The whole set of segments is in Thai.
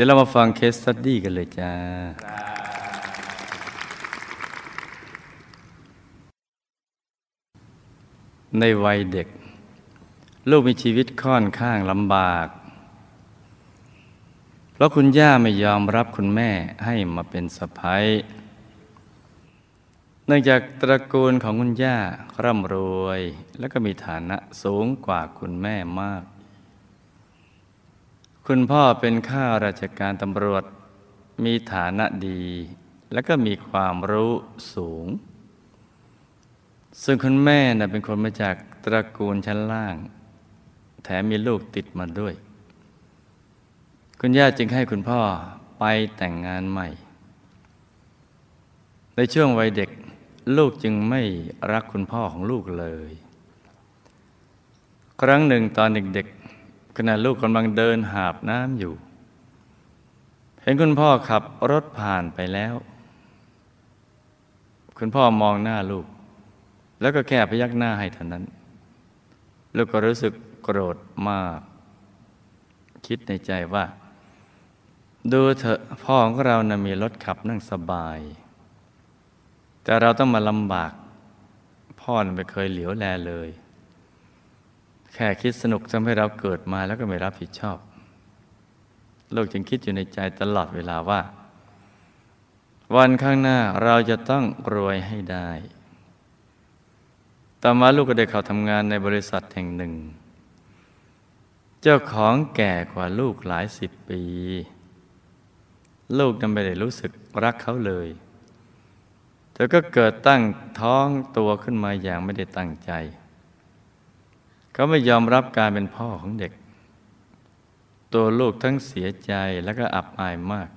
ดี๋ยวเรามาฟังเคสสตดี้กันเลยจ้า ในวัยเด็ก ลูกมีชีวิตค่อนข้างลำบาก เพราะคุณย่าไม่ยอมรับคุณแม่ให้มาเป็นสะพ้ายเนื่องจากตระกูลของคุณย่าร่ำรวย และก็มีฐานะสูงกว่าคุณแม่มาก คุณพ่อเป็นข้าราชการตำรวจ มีฐานะดี และก็มีความรู้สูงซึ่งคุณแม่น่ะเป็นคนมาจากตระกูลชั้นล่าง แถมมีลูกติดมาด้วย คุณย่าจึงให้คุณพ่อไปแต่งงานใหม่ ในช่วงวัยเด็กลูกจึงไม่รักคุณพ่อของลูกเลย ครั้งหนึ่งตอนเด็ก ขณะลูกกำลังเดินหาบน้ำอยู่ เห็นคุณพ่อขับรถผ่านไปแล้ว คุณพ่อมองหน้าลูก แล้วก็แค่พยักหน้าให้เท่านั้น ลูกก็รู้สึกโกรธมาก คิดในใจว่า ดูเถอะพ่อของเรานะ่มีรถขับนั่งสบาย แต่เราต้องมาลำบาก พ่อไม่เคยเหลียวแลเลย แค่คิดสนุกทำให้เราเกิดมาแล้วก็ไม่รับผิดชอบลูกจึงคิดอยู่ในใจตลอดเวลาว่า วันข้างหน้าเราจะต้องรวยให้ได้ ต่อมาลูกก็ได้เข้าทำงานในบริษัทแห่งหนึ่ง เจ้าของแก่กว่าลูกหลายสิบปี ลูกนั้นไม่ได้รู้สึกรักเขาเลยเธอก็เกิดตั้งท้องตัวขึ้นมาอย่างไม่ได้ตั้งใจ เขาไม่ยอมรับการเป็นพ่อของเด็ก ตัวลูกทั้งเสียใจและก็อับอายมาก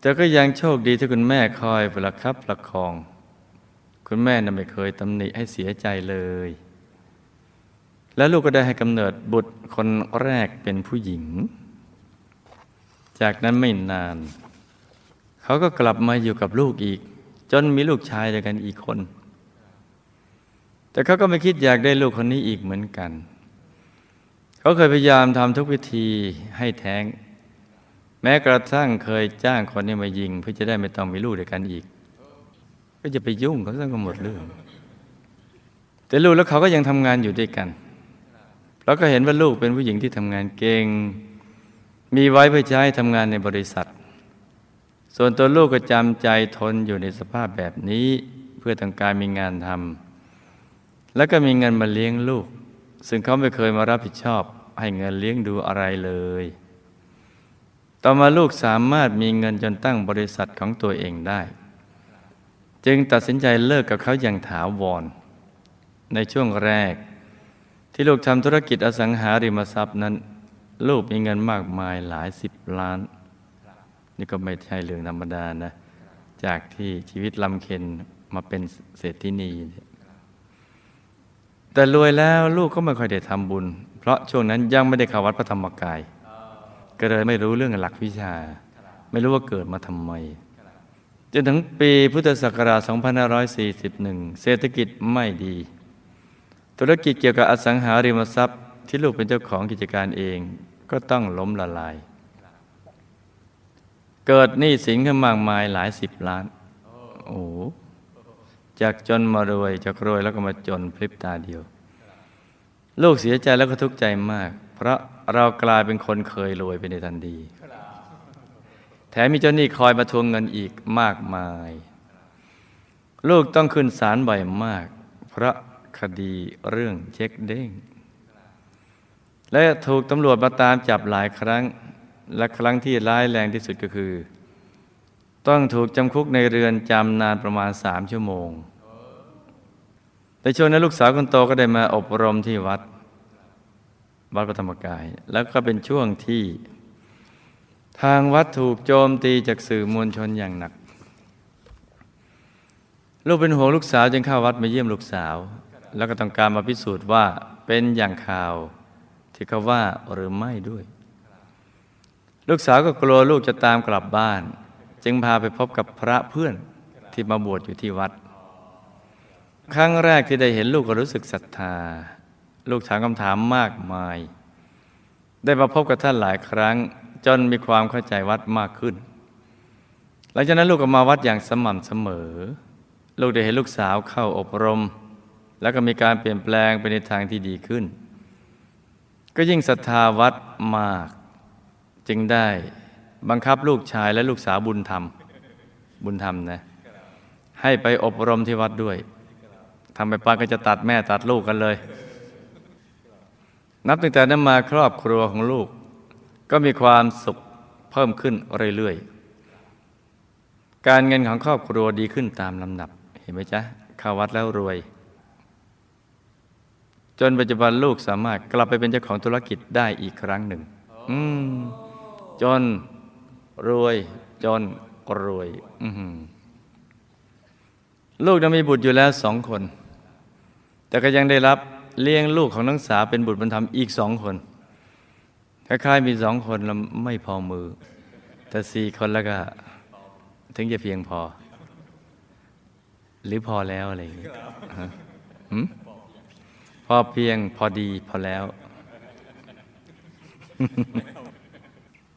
แต่ก็ยังโชคดีที่คุณแม่คอยประคับประคอง คุณแม่น่ะไม่เคยตำหนิให้เสียใจเลย แล้วลูกก็ได้ให้กำเนิดบุตรคนแรกเป็นผู้หญิง จากนั้นไม่นาน เขาก็กลับมาอยู่กับลูกอีก จนมีลูกชายด้วยกันอีกคน แต่เขาก็ไม่คิดอยากได้ลูกคนนี้อีกเหมือนกัน เขาเคยพยายามทำทุกวิธีให้แท้ง แม้กระทั่งเคยจ้างคนนี้มายิง เพื่อจะได้ไม่ต้องมีลูกด้วยกันอีก ก็จะไปยุ่งเขาซะก็หมดเรื่อง แต่ลูกแล้วเขาก็ยังทำงานอยู่ด้วยกันเราก็เห็นว่าลูกเป็นผู้หญิงที่ทำงานเก่ง มีไว้เพื่อใช้ทำงานในบริษัท ส่วนตัวลูกก็จำใจทนอยู่ในสภาพแบบนี้ เพื่อต้องการมีงานทำ แล้วก็มีเงินมาเลี้ยงลูก ซึ่งเขาไม่เคยมารับผิดชอบ ให้เงินเลี้ยงดูอะไรเลย ต่อมาลูกสามารถมีเงินจนตั้งบริษัทของตัวเองได้ จึงตัดสินใจเลิกกับเขาอย่างถาวร ในช่วงแรก ที่ลูกทำธุรกิจอสังหาริมทรัพย์นั้น ลูกมีเงินมากมายหลายสิบล้าน นี่ก็ไม่ใช่เรื่องธรรมดานะ จากที่ชีวิตลำเค็นมาเป็นเศรษฐินี แต่รวยแล้วลูกก็ไม่ค่อยได้ทำบุญ เพราะช่วงนั้นยังไม่ได้เข้าวัดพระธรรมกาย ก็เลยไม่รู้เรื่องหลักวิชา ไม่รู้ว่าเกิดมาทำไมจนถึงปีพุทธศักราช 2541 เศรษฐกิจไม่ดี ธุรกิจเกี่ยวกับอสังหาริมทรัพย์ ที่ลูกเป็นเจ้าของกิจการเองก็ต้องล้มละลาย เกิดหนี้สินขึ้นมากมายหลายสิบล้าน โอ้ จากจนมารวยจากรวยแล้วก็มาจนพลิบตาเดียว ลูกเสียใจแล้วก็ทุกข์ใจมาก เพราะเรากลายเป็นคนเคยรวยไปในทันทีแถมมีเจ้าหนี้คอยมาทวงเงินอีกมากมาย ลูกต้องขึ้นศาลบ่อยมาก เพราะคดีเรื่องเช็คเด้ง และถูกตำรวจมาตามจับหลายครั้ง และครั้งที่ร้ายแรงที่สุดก็คือ ต้องถูกจำคุกในเรือนจำนานประมาณสามชั่วโมง ในช่วงนั้นลูกสาวคนโตก็ได้มาอบรมที่วัด วัดพระธรรมกาย แล้วก็เป็นช่วงที่ ทางวัดถูกโจมตีจากสื่อมวลชนอย่างหนัก ลูกเป็นห่วงลูกสาวจึงเข้าวัดมาเยี่ยมลูกสาว แล้วก็ต้องการมาพิสูจน์ว่าเป็นอย่างข่าวที่เขาว่าหรือไม่ด้วย ลูกสาวก็กลัวลูกจะตามกลับบ้าน จึงพาไปพบกับพระเพื่อนที่มาบวชอยู่ที่วัด ครั้งแรกที่ได้เห็นลูกก็รู้สึกศรัทธา ลูกถามคำถามมากมาย ได้มาพบกับท่านหลายครั้ง จนมีความเข้าใจวัดมากขึ้น หลังจากนั้นลูกก็มาวัดอย่างสม่ำเสมอ ลูกได้เห็นลูกสาวเข้าอบรม แล้วก็มีการเปลี่ยนแปลงไปในทางที่ดีขึ้น ก็ยิ่งศรัทธาวัดมาก จึงได้บังคับลูกชายและลูกสาวบุญธรรม บุญธรรมนะให้ไปอบรมที่วัดด้วยำไปป้าก็จะตัดแม่ตัดลูกกันเลย นับตั้งแต่นั้นมาครอบครัวของลูก ก็มีความสุขเพิ่มขึ้นเรื่อยๆ การเงินของครอบครัวดีขึ้นตามลำดับ เห็นไหมจ๊ะเข้าวัดแล้วรวย จนปัจจุบันลูกสามารถกลับไปเป็นเจ้าของธุรกิจได้อีกครั้งหนึ่ง อืม จนรวย จนรวย อือหือลูกนั้นมีบุตรอยู่แล้วสองคน แต่ก็ยังได้รับเลี้ยงลูกของนักศึกษาเป็นบุตรบรรทมอีกสองคนคล้ายๆมีสองคนแล้วไม่พอมือ แต่สี่คนแล้วก็ ถึงจะเพียงพอ หรือพอแล้วอะไรอย่างนี้พอเพียงพอดีพอแล้ว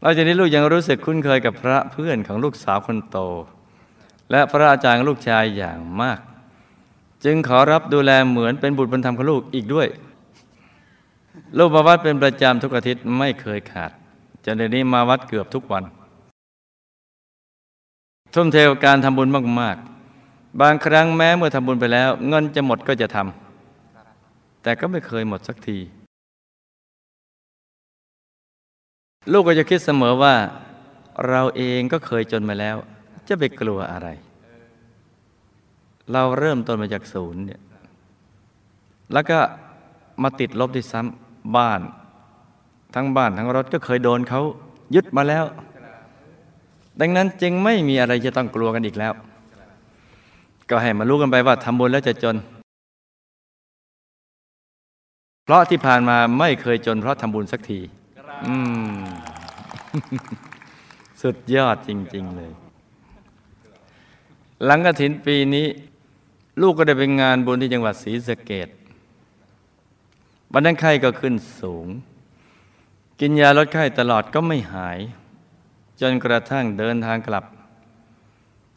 นอกจากนี้ลูกยังรู้สึกคุ้นเคยกับพระเพื่อนของลูกสาวคนโต และพระอาจารย์ลูกชายอย่างมาก จึงขอรับดูแลเหมือนเป็นบุตรบุญธรรมของลูกอีกด้วย ลูกมาวัดเป็นประจำทุกอาทิตย์ไม่เคยขาดจนเดี๋ยวนี้มาวัดเกือบทุกวัน ทุ่มเทกับการทำบุญมากๆ บางครั้งแม้เมื่อทำบุญไปแล้ว เงินจะหมดก็จะทำแต่ก็ไม่เคยหมดสักที ลูกก็จะคิดเสมอว่า เราเองก็เคยจนมาแล้ว จะไปกลัวอะไร เราเริ่มต้นมาจากศูนย์เนี่ยแล้วก็มาติดลบที่ซ้ำบ้าน ทั้งบ้านทั้งรถก็เคยโดนเขายึดมาแล้ว ดังนั้นจึงไม่มีอะไรจะต้องกลัวกันอีกแล้ว ก็ให้มารู้กันไปว่าทำบุญแล้วจะจน เพราะที่ผ่านมาไม่เคยจน เพราะทำบุญสักทีอืมสุดยอดจริง ๆ เลย หลังกระถินปีนี้ ลูกก็ได้ไปงานบุญที่จังหวัดศรีสะเกดวันนั้นไข้ก็ขึ้นสูง กินยาลดไข้ตลอดก็ไม่หาย จนกระทั่งเดินทางกลับ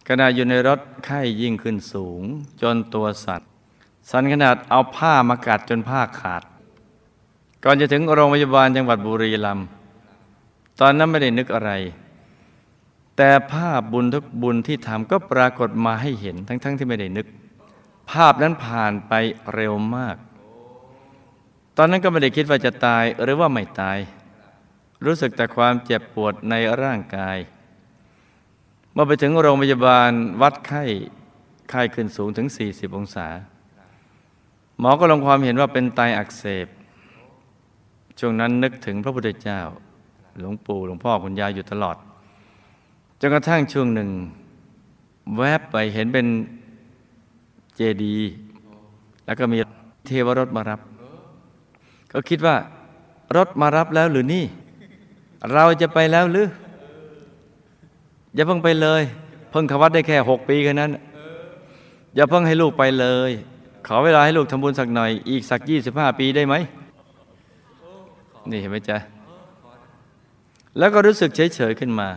ขณะอยู่ในรถไข้ยิ่งขึ้นสูง จนตัวสัตว์สันขนาดเอาผ้ามากัดจนผ้าขาด ก่อนจะถึงโรงพยาบาลจังหวัดบุรีรัมย์ตอนนั้นไม่ได้นึกอะไร แต่ภาพบุญทุกบุญที่ทำก็ปรากฏมาให้เห็นทั้งๆทที่ไม่ได้นึก ภาพนั้นผ่านไปเร็วมาก ตอนนั้นก็ไม่ได้คิดว่าจะตายหรือว่าไม่ตาย รู้สึกแต่ความเจ็บปวดในร่างกาย เมื่อไปถึงโรงพยาบาลวัดไข้ไข้ขึ้นสูงถึง 40 องศา หมอก็ลงความเห็นว่าเป็นไตอักเสบ ช่วงนั้นนึกถึงพระพุทธเจ้า หลวงปู่หลวงพ่อคุณยายอยู่ตลอดจนกระทั่งช่วงหนึ่ง แวบไปเห็นเป็น เจดีแล้วก็มีเทวรถมารับ ก็คิดว่ารถมารับแล้วหรือนี่ เราจะไปแล้วหรือ อย่าเพิ่งไปเลย เพิ่งขวัดได้แค่หกปีแค่นั้น อย่าเพิ่งให้ลูกไปเลย ขอเวลาให้ลูกทำบุญสักหน่อย อีกสักยี่สิบห้าปีได้ไหม นี่เห็นไหมจ๊ะ แล้วก็รู้สึกเฉยๆขึ้นมา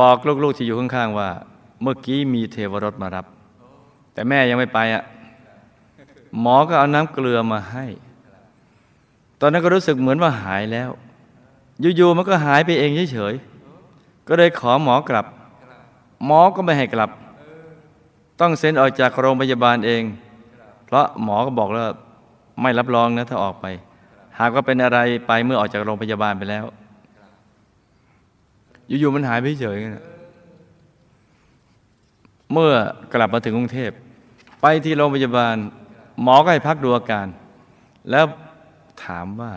บอกลูกๆที่อยู่ข้างๆว่า เมื่อกี้มีเทวรถมารับ แต่แม่ยังไม่ไปอะหมอก็เอาน้ำเกลือมาให้ ตอนนั้นก็รู้สึกเหมือนว่าหายแล้วอยู่ๆมันก็หายไปเองเฉยๆก็เลยขอหมอกลับ หมอก็ไม่ให้กลับ ต้องเซ็นออกจากโรงพยาบาลเอง เพราะหมอก็บอกแล้วไม่รับรองนะถ้าออกไป หากว่าเป็นอะไรไปเมื่อออกจากโรงพยาบาลไปแล้ว อยู่ๆมันหายไปเฉยๆเมื่อกลับมาถึงกรุงเทพ ไปที่โรงพยาบาล หมอก็ให้พักดูอาการ แล้วถามว่า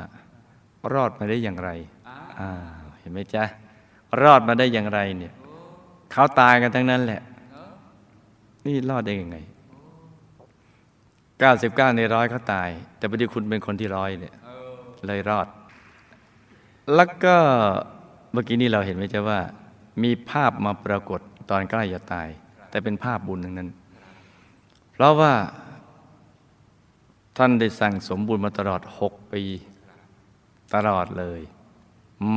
รอดมาได้อย่างไรอ่าเห็นไหมจ๊ะ รอดมาได้อย่างไรเนี่ยเขาตายกันทั้งนั้นแหละ นี่รอดได้ยังไง 99 ในร้อยเขาตาย แต่พอดีคุณเป็นคนที่ร้อยเนี่ยเลยรอด แล้วก็เมื่อกี้นี้เราเห็นไหมจ๊ะว่า มีภาพมาปรากฏตอนใกล้จะตาย แต่เป็นภาพบุญทั้งนั้น เพราะว่า ท่านได้สั่งสมบุญมาตลอดหกปี ตลอดเลย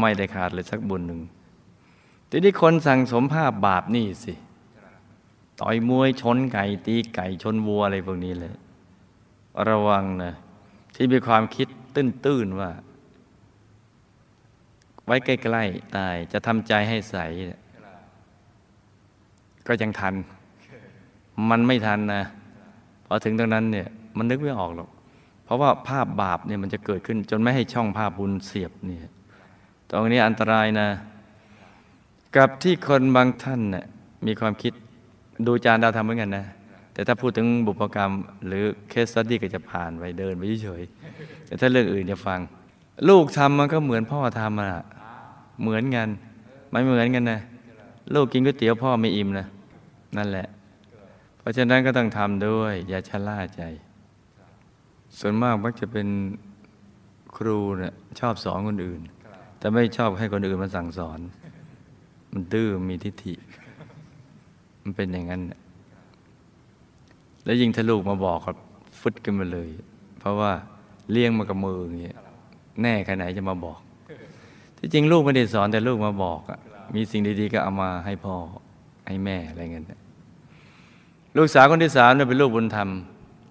ไม่ได้ขาดเลยสักบุญหนึ่งทีนี้คนสั่งสมภาพบาปนี่สิ ต่อยมวยชนไก่ ตีไก่ชนวัวอะไรพวกนี้เลย ระวังนะที่มีความคิดตื้นๆว่า ไว้ใกล้ๆตายจะทำใจให้ใส ก็ยังทัน มันไม่ทันนะ อถึงตรงนั้นเนี่ยมันนึกไม่ออกหรอก เพราะว่าภาพบาปเนี่ยมันจะเกิดขึ้น จนไม่ให้ช่องภาพบุญเสียบเนี่ยตรงนี้อันตรายนะ กับที่คนบางท่านเนี่ยมีความคิดดูจานดาวทำเหมือนกันนะ แต่ถ้าพูดถึงบุพกรรม หรือเคสสตดี้ก็จะผ่านไปเดินไปเฉยๆแต่ถ้าเรื่องอื่นจะฟัง ลูกทำมันก็เหมือนพ่อทำอะเหมือนกันไม่เหมือนกันนะ ลูกกินก๋วยเตี๋ยวพ่อไม่อิ่มนะนั่นแหละ ราะฉะนั้นก็ต้องทำด้วย อย่าชะล่าใจ ส่วนมากมักจะเป็นครูเนี่ยชอบสอนคนอื่น แต่ไม่ชอบให้คนอื่นมาสั่งสอน มันดื้อมีทิฏฐิ มันเป็นอย่างนั้นแล้วยิ่งถ้าลูกมาบอกก็ฟึดกันมาเลย เพราะว่าเลี้ยงมากับมืออย่างเงี้ยแน่แค่ไหนจะมาบอก ที่จริงลูกไม่ได้สอนแต่ลูกมาบอกอะมีสิ่งดีๆก็เอามาให้พ่อให้แม่อะไรเงี้ย ลูกสาวคนที่สามเนี่ยเป็นลูกบุญธรรม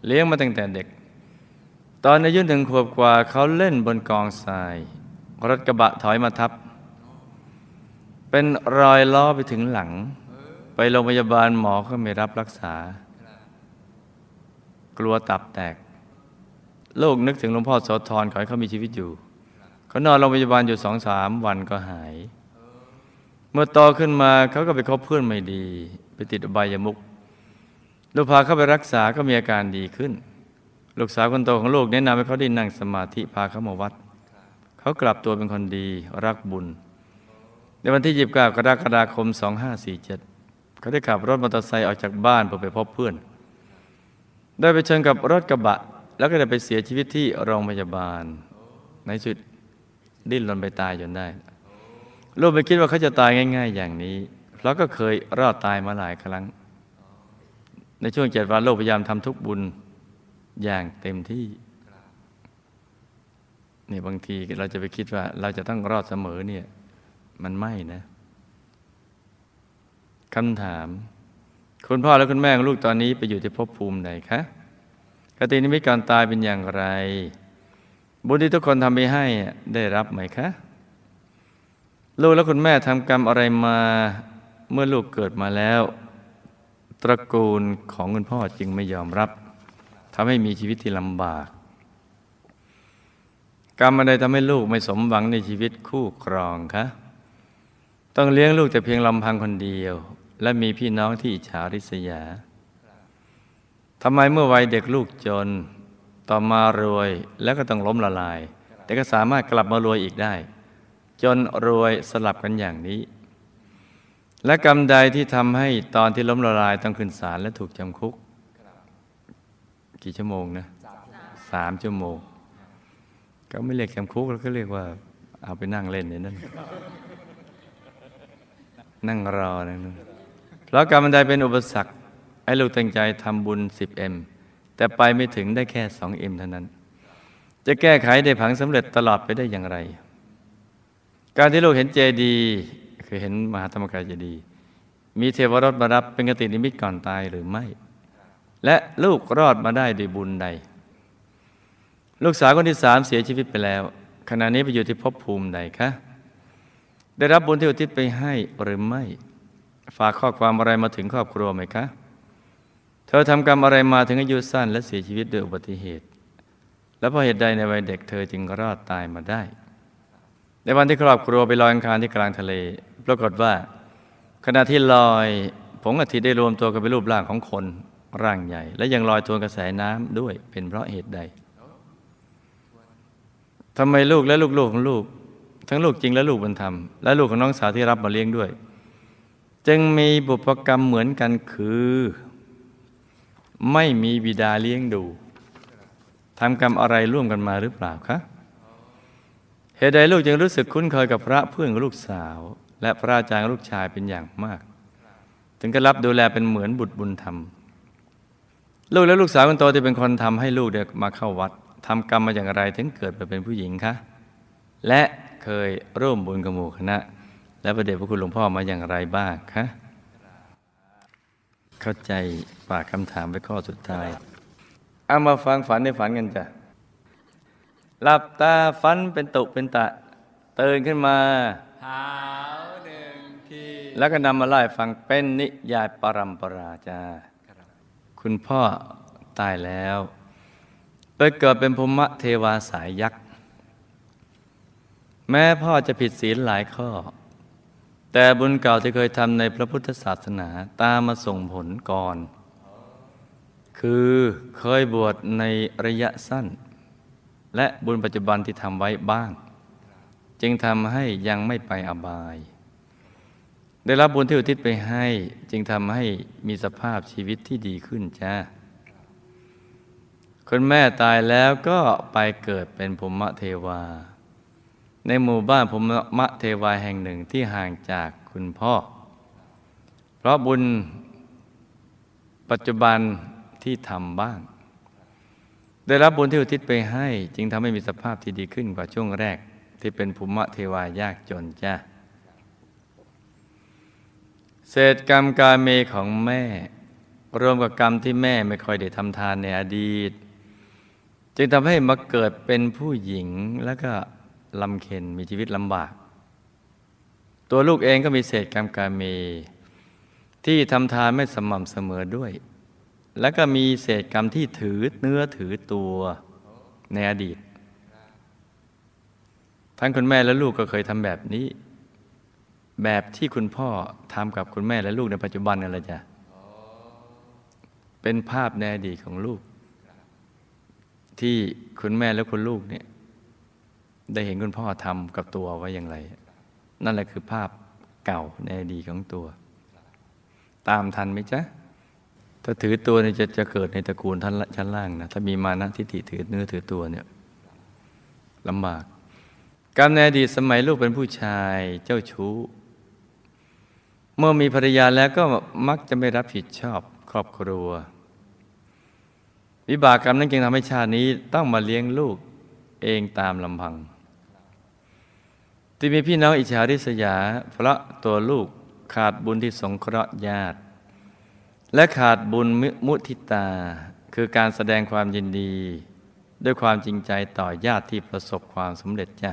เลี้ยงมาตั้งแต่เด็ก ตอนอายุหนึ่งขวบกว่าเขาเล่นบนกองทราย รถกระบะถอยมาทับ เป็นรอยล้อไปถึงหลัง ไปโรงพยาบาลหมอก็ไม่รับรักษา กลัวตับแตก ลูกนึกถึงหลวงพ่อโสธรขอให้เขามีชีวิตอยู่เขานอนโรงพยาบาลอยู่สองสามวันก็หาย เมื่อโตขึ้นมาเขาก็ไปคบเพื่อนไม่ดี ไปติดอบายามุก ลูกพาเขาไปรักษาก็มีอาการดีขึ้น ลูกสาวคนโตของลูกแนะนำให้เขาได้นั่งสมาธิพาเขามาวัด เขากลับตัวเป็นคนดีรักบุญ ในวันที่ 29 กรกฎาคม 2547 เขาได้ขับรถมอเตอร์ไซค์ออกจากบ้านเพื่อไปพบเพื่อน ได้ไปชนกับรถกระบะ แล้วก็ได้ไปเสียชีวิตที่โรงพยาบาล ในสุดดิ้นรนไปตายจนได้ ลูกไม่คิดว่าเขาจะตายง่าย ๆ อย่างนี้ เพราะก็เคยรอดตายมาหลายครั้ง ในช่วงเจ็ดวันโลกพยายามทำทุกบุญอย่างเต็มที่นี่บางทีเราจะไปคิดว่า เราจะต้องรอดเสมอเนี่ย มันไม่นะคำถาม คุณพ่อและคุณแม่ของลูกตอนนี้ไปอยู่ที่ภพภูมิไหนคะกตินิมิตการตายเป็นอย่างไร บุญที่ทุกคนทำไปให้ได้รับไหมคะ ลูกและคุณแม่ทำกรรมอะไรมาเมื่อลูกเกิดมาแล้ว ตระกูลของคุณพ่อจึงไม่ยอมรับทำให้มีชีวิตที่ลำบาก กรรมอะไรทำให้ลูกไม่สมหวังในชีวิตคู่ครองคะต้องเลี้ยงลูกแต่เพียงลำพังคนเดียว และมีพี่น้องที่อิจฉาริษยาทำไมเมื่อวัยเด็กลูกจน ต่อมารวยแล้วก็ต้องล้มละลาย แต่ก็สามารถกลับมารวยอีกได้ จนรวยสลับกันอย่างนี้ และกรรมใดที่ทำให้ตอนที่ล้มละลายต้องขึ้นศาลและถูกจำคุก กี่ชั่วโมงนะสามชั่วโมง ก็ไม่เรียกจำคุกแล้วก็เรียกว่า เอาไปนั่งเล่นในนั้นนั่งรอนั่นเพราะกรรมใดเป็นอุปสรรคให้ลูกตั้งใจทำบุญ 10M แต่ไปไม่ถึงได้แค่ 2M เท่านั้น จะแก้ไขได้ผังสำเร็จตลอดไปได้อย่างไร การที่ลูกเห็นเจดี คือเห็นมหาธรรมกายเจดีมีเทวรสมารับเป็นกตินิมิตก่อนตายหรือไม่ และลูกรอดมาได้ด้วยบุญใด ลูกสาวคนที่สามเสียชีวิตไปแล้ว ขณะนี้ไปอยู่ที่ภพภูมิใดคะได้รับบุญที่อุทิศไปให้หรือไม่ ฝากข้อความอะไรมาถึงครอบครัวไหมคะ เธอทำกรรมอะไรมาถึงอายุสั้น และเสียชีวิตด้วยอุบัติเหตุ และเพราะเหตุใดในวัยเด็กเธอจึงรอดตายมาได้ ในวันที่ครอบครัวไปลอยอังคารที่กลางทะเล ปรากฏว่า ขณะที่ลอยผงอาทิตย์ได้รวมตัวกันเป็นรูปร่างของคนร่างใหญ่ และยังลอยทวนกระแสน้ำด้วยเป็นเพราะเหตุใดทำไมลูกและลูกๆของลูก ทั้งลูกจริงและลูกบุญธรรมและลูกของน้องสาวที่รับมาเลี้ยงด้วย จึงมีบุพกรรมเหมือนกันคือ ไม่มีบิดาเลี้ยงดูทำกรรมอะไรร่วมกันมาหรือเปล่าคะเหตุใดลูกจึงรู้สึกคุ้นเคยกับพระเพื่อนของลูกสาว และพระอาจารย์ลูกชายเป็นอย่างมาก ถึงก็รับดูแลเป็นเหมือนบุตรบุญธรรม ลูกและลูกสาวคนโตที่เป็นคนทำให้ลูกเด็กมาเข้าวัดทำกรรมมาอย่างไรถึงเกิดมาเป็นผู้หญิงคะ และเคยร่วมบุญกับหมู่คณะ และประเดชพระคุณหลวงพ่อมาอย่างไรบ้างคะ เข้าใจฝากคำถามไว้ข้อสุดท้าย เอามาฟังฝันในฝันกันจ้ะหลับตาฝันเป็นตุเป็นตะ ตื่นขึ้นมาา แล้วก็นำมาไล่ฟังเป็นนิยายปรัมปราจาคุณพ่อตายแล้วไปเกิดเป็นภูมิเทวาสายยักษ์ แม้พ่อจะผิดศีลหลายข้อ แต่บุญเก่าที่เคยทำในพระพุทธศาสนาตามมาส่งผลก่อน คือเคยบวชในระยะสั้น และบุญปัจจุบันที่ทำไว้บ้าง จึงทำให้ยังไม่ไปอบาย ได้รับบุญที่อุทิศไปให้ จึงทำให้มีสภาพชีวิตที่ดีขึ้นจ้าคุณแม่ตายแล้วก็ไปเกิดเป็นภูมิเทวา ในหมู่บ้านภูมิเทวาแห่งหนึ่งที่ห่างจากคุณพ่อ เพราะบุญปัจจุบันที่ทำบ้าง ได้รับบุญที่อุทิศไปให้ จึงทำให้มีสภาพที่ดีขึ้นกว่าช่วงแรกที่เป็นภูมิเทวายากจนจ้า เศษกรรมการเมของแม่ รวมกับกรรมที่แม่ไม่ค่อยได้ทำทานในอดีต จึงทำให้มาเกิดเป็นผู้หญิงแล้วก็ลำเค็นมีชีวิตลำบาก ตัวลูกเองก็มีเศษกรรมการเม ที่ทำทานไม่สม่ำเสมอด้วย แล้วก็มีเศษกรรมที่ถือเนื้อถือตัวในอดีตทั้งคุณแม่และลูกก็เคยทำแบบนี้ แบบที่คุณพ่อทำกับคุณแม่และลูกในปัจจุบันนั่นแหละจ้ะเป็นภาพในอดีตของลูก ที่คุณแม่และคุณลูกเนี่ย ได้เห็นคุณพ่อทำกับตัวไว้อย่างไร นั่นแหละคือภาพเก่าในอดีตของตัว ตามทันไหมจ๊ะถ้าถือตัวเนี่ยจะจะเกิดในตระกูลท่านชั้นล่างนะถ้ามีมานะทิฏฐิถือเนื้อถือตัวเนี่ยลำบากกรรมในอดีตสมัยลูกเป็นผู้ชายเจ้าชู้ เมื่อมีภรรยาแล้วก็มักจะไม่รับผิดชอบครอบครัว วิบากกรรมนั้นจึงทำให้ชาตินี้ต้องมาเลี้ยงลูกเองตามลำพัง ที่มีพี่น้องอิจฉาริษยา เพราะตัวลูกขาดบุญที่สงเคราะห์ญาติ และขาดบุญมุทิตา คือการแสดงความยินดี ด้วยความจริงใจต่อญาติที่ประสบความสำเร็จจ้ะ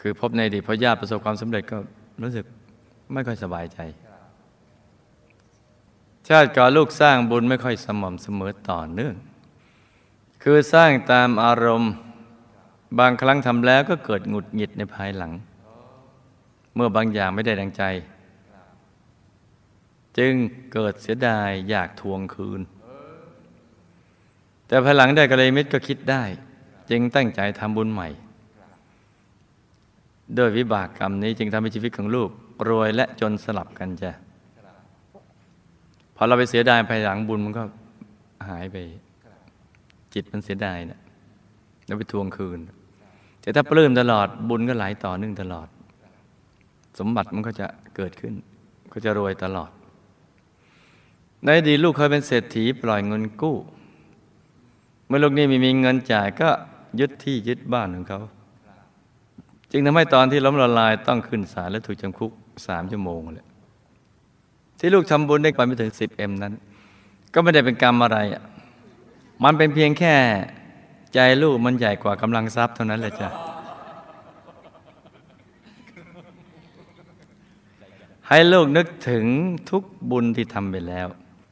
คือพบในดีตพอญาติประสบความสำเร็จก็ รู้สึกไม่ค่อยสบายใจ ชาติก่อนลูกสร้างบุญไม่ค่อยสม่ำเสมอต่อเนื่อง คือสร้างตามอารมณ์ บางครั้งทำแล้วก็เกิดหงุดหงิดในภายหลัง เมื่อบางอย่างไม่ได้ดังใจ จึงเกิดเสียดายอยากทวงคืน แต่ภายหลังได้กระเลยมิตรก็คิดได้ จึงตั้งใจทำบุญใหม่ โดยวิบากกรรมนี้จึงทำให้ชีวิตของลูกรวยและจนสลับกันจ้ะพอเราไปเสียดายภายหลังบุญมันก็หายไป จิตมันเสียดายนะแล้วไปทวงคืน แต่ถ้าปลื้มตลอดบุญก็ไหลต่อเนื่องตลอด สมบัติมันก็จะเกิดขึ้น ก็จะรวยตลอด ในอดีตลูกเคยเป็นเศรษฐีปล่อยเงินกู้ เมื่อลูกนี้ไม่มีเงินจ่ายก็ยึดที่ยึดบ้านของเขา จึงทำให้ตอนที่ล้มละลายต้องขึ้นศาลและถูกจำคุกสามชั่วโมงเลยที่ลูกทำบุญได้ไปไม่ถึงสิบเอ็มนั้น ก็ไม่ได้เป็นกรรมอะไรอะมันเป็นเพียงแค่ใจลูกมันใหญ่กว่ากำลังทรัพย์เท่านั้นแหละจ้ะให้ลูกนึกถึงทุกบุญที่ทำไปแล้ว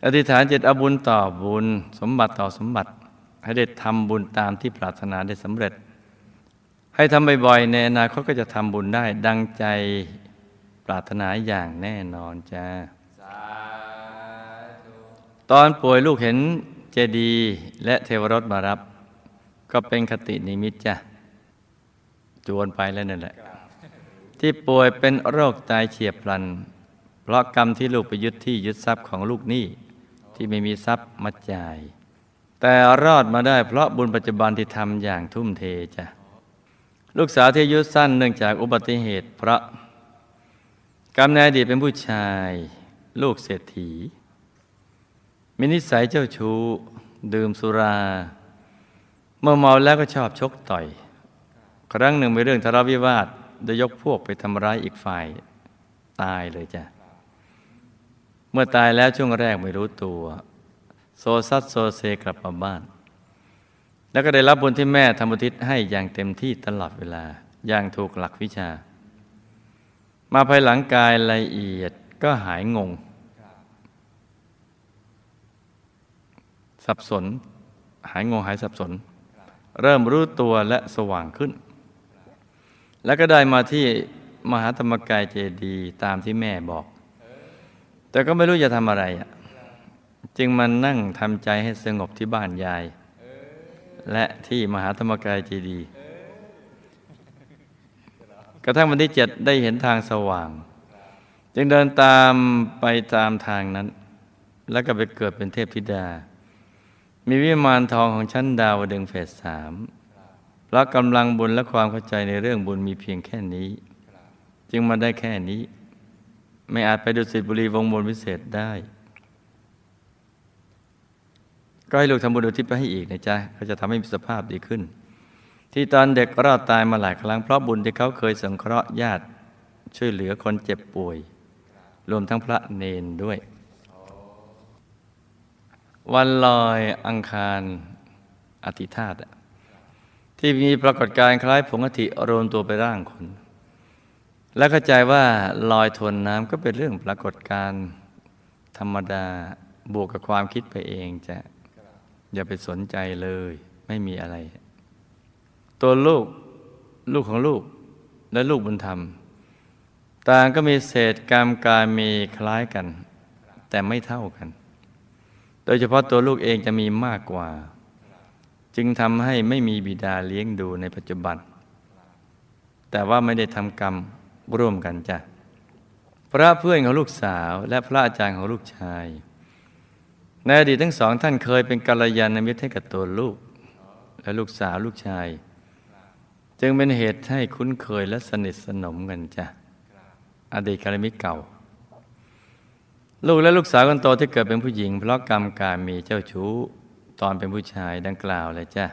อธิษฐานจิตอบุญต่อบุญ สมบัติต่อสมบัติ ให้ได้ทำบุญตามที่ปรารถนาได้สำเร็จ ให้ทำบ่อยๆในอนาคตก็จะทำบุญได้ ดังใจปรารถนาอย่างแน่นอนจ้าตอนป่วยลูกเห็นเจดีและเทวรถมารับ ก็เป็นคตินิมิตจ้ะจวนไปแล้วนั่นแหละ ที่ป่วยเป็นโรคตายเฉียบพลัน เพราะกรรมที่ลูกไปยึดที่ยึดทรัพย์ของลูกหนี้ที่ไม่มีทรัพย์มาจ่าย แต่รอดมาได้เพราะบุญปัจจุบันที่ทำอย่างทุ่มเทจ้ะ ลูกสาวที่อายุสั้นเนื่องจากอุบัติเหตุเพราะกรรมในอดีตเป็นผู้ชาย ลูกเศรษฐี มีนิสัยเจ้าชู้ ดื่มสุรา เมื่อเมาแล้วก็ชอบชกต่อย ครั้งหนึ่งมีเรื่องทะเลาะวิวาทโดยยกพวกไปทำร้ายอีกฝ่ายตายเลยจ้ะ เมื่อตายแล้วช่วงแรกไม่รู้ตัว โซซัดโซเซกลับมาบ้าน แล้วก็ได้รับบุญที่แม่ทำบุทิศให้อย่างเต็มที่ตลอดเวลา อย่างถูกหลักวิชา มาภายหลังกายละเอียดก็หายงง สับสน หายงงหายสับสน เริ่มรู้ตัวและสว่างขึ้น แล้วก็ได้มาที่มหาธรรมกายเจดีย์ตามที่แม่บอก แต่ก็ไม่รู้จะทำอะไรอะจึงมานั่งทำใจให้สงบที่บ้านยาย และที่มหาธรรมกายเจดีย์กระทั่งวันที่เจ็ดได้เห็นทางสว่าง จึงเดินตามไปตามทางนั้น แล้วก็ไปเกิดเป็นเทพธิดา มีวิมานทองของชั้นดาวดึงเฟสสามเพราะกำลังบุญและความเข้าใจในเรื่องบุญมีเพียงแค่นี้ จึงมาได้แค่นี้ ไม่อาจไปดุสิตบุรีวงบนวิเศษได้ ก็ให้ลูกทำบุญอุทิศไปให้อีกนะจ๊ะก็จะทำให้มีสภาพดีขึ้น ที่ตอนเด็กรอดตายมาหลายครั้งเพราะบุญที่เขาเคยสงเคราะห์ญาติช่วยเหลือคนเจ็บป่วย รวมทั้งพระเนนด้วย วันลอยอังคารอธิธาตที่มีปรากฏการณ์คล้ายผงอธิรวมตัวไปร่างคน และเข้าใจว่าลอยทวนน้ำก็เป็นเรื่องปรากฏการณ์ธรรมดาบวกกับความคิดไปเองจะ อย่าไปสนใจเลย ไม่มีอะไร ตัวลูกลูกของลูกและลูกบุญธรรม ต่างก็มีเศษกรรมการมีคล้ายกัน แต่ไม่เท่ากัน โดยเฉพาะตัวลูกเองจะมีมากกว่า จึงทำให้ไม่มีบิดาเลี้ยงดูในปัจจุบัน แต่ว่าไม่ได้ทำกรรมร่วมกันจ้ะพระเพื่อนของลูกสาวและพระอาจารย์ของลูกชาย ในอดีตทั้งสองท่านเคยเป็นกัลยาณมิตรให้กับตัวลูก และลูกสาวลูกชาย จึงเป็นเหตุให้คุ้นเคยและสนิทสนมกันจ้ะอดีตกัลยาณมิตรเก่า ลูกและลูกสาวคนโตที่เกิดเป็นผู้หญิง เพราะกรรมการมีเจ้าชู้ตอนเป็นผู้ชายดังกล่าวเลยจ้ะ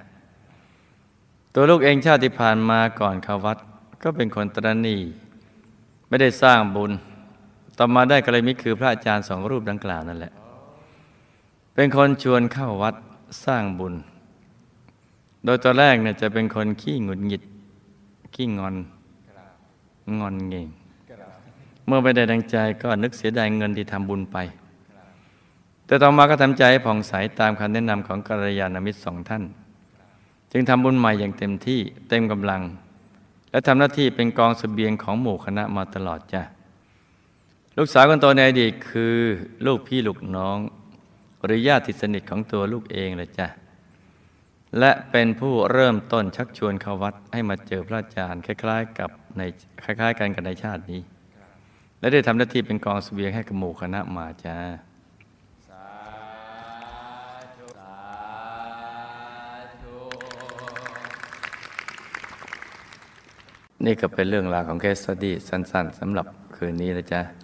ตัวลูกเองชาติผ่านมาก่อนเข้าวัดก็เป็นคนตรณีไม่ได้สร้างบุญ ต่อมาได้กัลยาณมิตรคือพระอาจารย์สองรูปดังกล่าวนั่นแหละ เป็นคนชวนเข้าวัดสร้างบุญ โดยตอนแรกเนี่ยจะเป็นคนขี้หงุดหงิด ขี้งอน งอนเงงเมื่อไม่ได้ดังใจก็นึกเสียดายเงินที่ทำบุญไป แต่ต่อมาก็ทำใจใผ่องใสตามคำแนะนำของกัลยาณมิตรสองท่าน จึงทำบุญใหม่อย่างเต็มที่เต็มกำลัง และทำหน้าที่เป็นกองสเสบียงของหมู่คณะมาตลอดจ้ะลูกสาวคนโตในอดีตคือ ลูกพี่ลูกน้อง หรือญาติสนิทของตัวลูกเองเลยจ้ะและเป็นผู้เริ่มต้นชักชวนเข้าวัดให้มาเจอพระอาจารย์คล้าย ๆ กับในคล้าย ๆ กันกับในชาตินี้ และได้ทำหน้าที่เป็นกองสเสบียงให้กับหมู่คณะมาจ้านี่ก็เป็นเรื่องราวของเคสสตดี้สั้น ๆสำหรับคืนนี้นะจ๊ะ